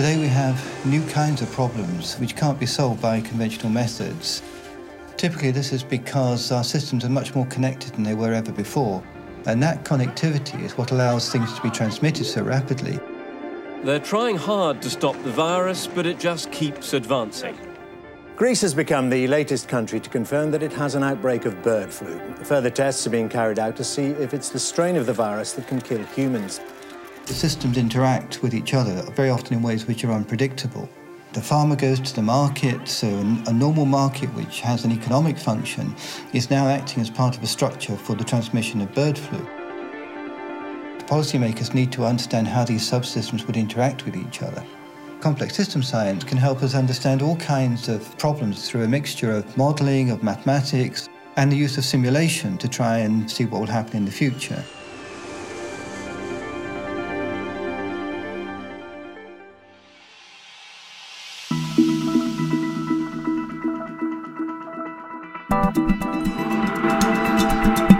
Today we have new kinds of problems which can't be solved by conventional methods. Typically, this is because our systems are much more connected than they were ever before. And that connectivity is what allows things to be transmitted so rapidly. They're trying hard to stop the virus, but it just keeps advancing. Greece has become the latest country to confirm that it has an outbreak of bird flu. Further tests are being carried out to see if it's the strain of the virus that can kill humans. The systems interact with each other very often in ways which are unpredictable. The farmer goes to the market, so a normal market which has an economic function is now acting as part of a structure for the transmission of bird flu. The policymakers need to understand how these subsystems would interact with each other. Complex system science can help us understand all kinds of problems through a mixture of modeling, of mathematics, and the use of simulation to try and see what will happen in the future. thank you